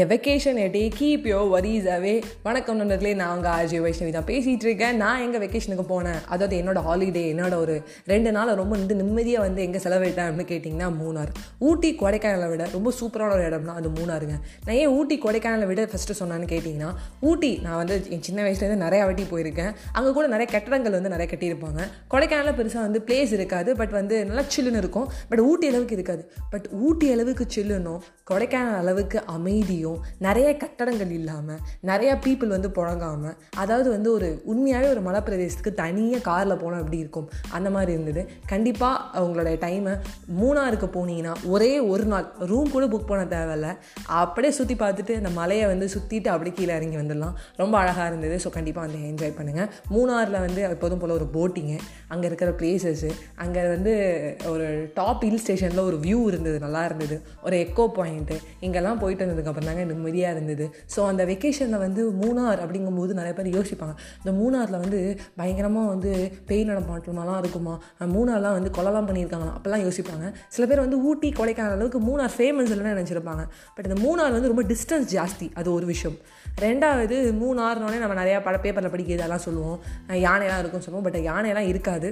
என் vacation எட்டே keep your worries away வணக்கம் நண்பர்களே நான் உங்கள் ஆர்ஜி வைஷ்ணவி தான் பேசிகிட்டு இருக்கேன். நான் எங்கள் வெக்கேஷனுக்கு போனேன்? அதாவது என்னோட ஹாலிடே என்னோட ஒரு ரெண்டு நாள் ரொம்ப வந்து நிம்மதியாக வந்து எங்கே செலவிட்டேன் அப்படின்னு கேட்டிங்கன்னா மூணார். ஊட்டி கொடைக்கானலை விட ரொம்ப சூப்பரான ஒரு இடம்னா அது மூணாருங்க. நான் ஏன் ஊட்டி கொடைக்கானலை விட ஃபஸ்ட்டு சொன்னான்னு கேட்டிங்கன்னா ஊட்டி நான் வந்து என் சின்ன வயசுலேருந்து நிறையா வாட்டி போயிருக்கேன். அங்கே கூட நிறைய கட்டடங்கள் வந்து நிறைய கட்டியிருப்பாங்க. கொடைக்கானலில் பெருசாக வந்து பிளேஸ் இருக்காது பட் வந்து நல்லா சில்லுன்னு இருக்கும். பட் ஊட்டி அளவுக்கு இருக்காது. பட் ஊட்டி அளவுக்கு சில்லுன்னும் கொடைக்கானல் அளவுக்கு அமைதியும் நிறைய கட்டடங்கள் இல்லாமல் நிறைய பீப்புள் வந்து புழங்காமல் அதாவது வந்து ஒரு உண்மையாகவே ஒரு மலை பிரதேசத்துக்கு தனியாக காரில் போனால் எப்படி இருக்கும்? அந்த மாதிரி இருந்தது. கண்டிப்பாக உங்களுடைய டைமை மூணாருக்கு போனீங்கன்னா ஒரே ஒரு நாள் ரூம் கூட புக் பண்ண தேவையில்ல. அப்படியே சுற்றி பார்த்துட்டு அந்த மலையை வந்து சுற்றிட்டு அப்படியே கீழே இறங்கி வந்துடலாம். ரொம்ப அழகாக இருந்தது. ஸோ கண்டிப்பாக வந்து என்ஜாய் பண்ணுங்கள் மூணாரில் வந்து எப்போதும் போல் ஒரு போட்டிங்கு அங்கே இருக்கிற பிளேசஸ்ஸு அங்கே வந்து ஒரு டாப் ஹில் ஸ்டேஷனில் ஒரு வியூ இருந்தது. நல்லா இருந்தது. ஒரு எக்கோ பாயிண்ட்டு இங்கெல்லாம் போயிட்டு வந்ததுக்கப்புறம் தாங்க நிம்மதியாக இருந்தது. ஸோ அந்த வெக்கேஷனில் வந்து மூணார் அப்படிங்கும்போது நிறைய பேர் யோசிப்பாங்க. இந்த மூணாரில் வந்து பயங்கரமாக வந்து பெய் நடமாட்டமாலாம் இருக்குமா? மூணார்லாம் வந்து கொலலாம் பண்ணியிருக்காங்களா? அப்போல்லாம் யோசிப்பாங்க. சில பேர் வந்து ஊட்டி கொடைக்கானல் அளவுக்கு மூணார் ஃபேமஸ் இல்லைன்னு நினச்சிருப்பாங்க. பட் இந்த மூணார் வந்து ரொம்ப டிஸ்டன்ஸ் ஜாஸ்தி. அது ஒரு விஷயம். ரெண்டாவது மூணாறுனோடனே நம்ம நிறையா பட பேப்பரில் படிக்கிறது அதெல்லாம் சொல்லுவோம். யானைலாம் இருக்கும்னு சொல்லுவோம். பட் யானைலாம் இருக்காது.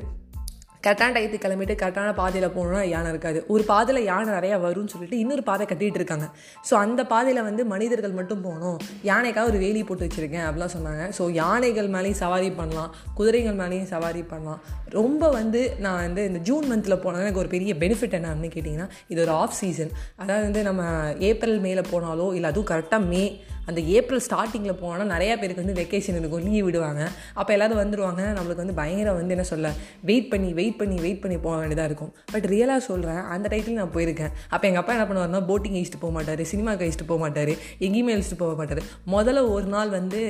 கரெக்டான டயத்துக்கு கிளம்பிட்டு கரெக்டான பாதையில் போகணுன்னா யானை இருக்காது. ஒரு பாதையில் யானை நிறையா வரும்னு சொல்லிட்டு இன்னொரு பாதை கட்டிகிட்டு இருக்காங்க. ஸோ அந்த பாதையில் வந்து மனிதர்கள் மட்டும் போகணும். யானைக்காக ஒரு வேலி போட்டு வச்சுருக்கேன் அப்படிலாம் சொன்னாங்க. ஸோ யானைகள் மேலேயும் சவாரி பண்ணலாம். குதிரைகள் மேலேயும் சவாரி பண்ணலாம். ரொம்ப வந்து நான் வந்து இந்த ஜூன் மந்தில் போனால் எனக்கு ஒரு பெரிய பெனிஃபிட் என்ன அப்படின்னு கேட்டிங்கன்னா இது ஒரு ஆஃப் சீசன் அதாவது வந்து நம்ம ஏப்ரல் மேலே போனாலோ இல்லை அதுவும் கரெக்டாக மே அந்த ஏப்ரல் ஸ்டார்டிங்கில் போனால் நிறையா பேருக்கு வந்து வெக்கேஷன் இருக்கும் லீவ் விடுவாங்க. அப்போ எல்லோரும் வந்துடுவாங்க நம்மளுக்கு வந்து பயங்கரம் வந்து என்ன சொல்ல வெயிட் பண்ணி வெயிட் பண்ணி வெயிட் பண்ணி போக வேண்டியதாக இருக்கும். பட் ரியலாக சொல்கிறேன் அந்த டைத்தில் நான் போயிருக்கேன். அப்போ எங்கள் அப்பா என்ன பண்ணுவார்னா போட்டிங் அழிச்சிட்டு போக மாட்டார் சினிமாக்கு அழிச்சிட்டு போக மாட்டார் எங்கேயுமே அழிச்சிட்டு போக மாட்டார். முதல்ல ஒரு நாள் வந்து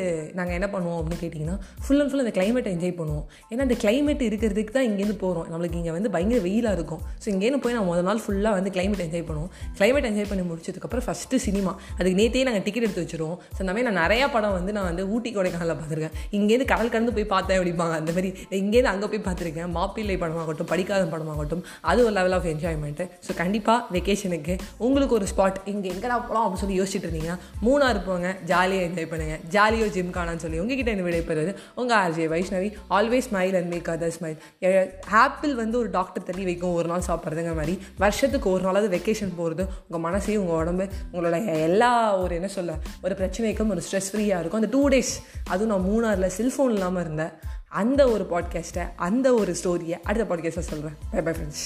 நாங்கள் என்ன பண்ணுவோம் அப்படின்னு கேட்டிங்கன்னா ஃபுல் அண்ட் ஃபுல் அந்த கிளைமேட்டை என்ஜாய் பண்ணுவோம். ஏன்னா அந்த கிளைமேட் இருக்கிறதுக்கு தான் இங்கேருந்து போகிறோம் நம்மளுக்கு இங்கே வந்து பயங்கர வெயிலாக இருக்கும். ஸோ இங்கேருந்து போய் நான் முதல் நாள் ஃபுல்லாக வந்து கிளைமேட் என்ஜாய் பண்ணுவோம். கிளைமேட் என்ஜாய் பண்ணி முடிச்சதுக்கப்புறம் ஃபஸ்ட்டு சினிமா அதுக்கு நேற்றே நாங்கள் டிக்கெட் எடுத்து வச்சுருவோம். ஸோ அந்த மாதிரி நான் நிறையா படம் வந்து நான் வந்து ஊட்டி கொடைக்கானலில் பார்த்துருக்கேன். இங்கேருந்து கடல் கடந்து போய் பார்த்தேன் அப்படிப்பாங்க அந்த மாதிரி இங்கேருந்து அங்கே போய் பார்த்துருக்கேன். மாப்பிள்ளை படமாகட்டும் படிக்காத படமாகட்டும். அது ஒரு லெவல் ஆஃப் என்ஜாய்மெண்ட்டு ஸோ கண்டிப்பாக வெக்கேஷனுக்கு உங்களுக்கு ஒரு ஸ்பாட் இங்கே எங்கடா போகலாம் அப்படின்னு சொல்லி யோசிச்சுட்டு இருந்தீங்கன்னா மூணாறு போங்க ஜாலியாக என்ஜாய் பண்ணுங்கள் ஜாலியோ ஜிம் காணான்னு சொல்லி உங்ககிட்ட என்ன விடைபெறுவது உங்கள் RJ Vaishnavi. Always smile and make other smile apple வந்து ஒரு டாக்டர் தள்ளி வைக்கும். ஒரு நாள் சாப்பிட்றதுங்க மாதிரி. வருஷத்துக்கு ஒரு நாளாவது வெக்கேஷன் போகிறது உங்கள் மனசையும் உங்கள் உடம்பு உங்களோட எல்லா ஒரு என்ன சொல்ல ஒரு பிரச்சனைக்கும் ஒரு ஸ்ட்ரெஸ் ஃப்ரீயாக இருக்கும். அந்த டூ டேஸ் அதுவும் நான் மூணாரில் செல்ஃபோன் இல்லாமல் இருந்தேன். அந்த ஒரு பாட்காஸ்ட்டை அந்த ஒரு ஸ்டோரியை அடுத்த பாட்காஸ்ட்டை சொல்கிறேன் பை பை ஃப்ரெண்ட்ஸ்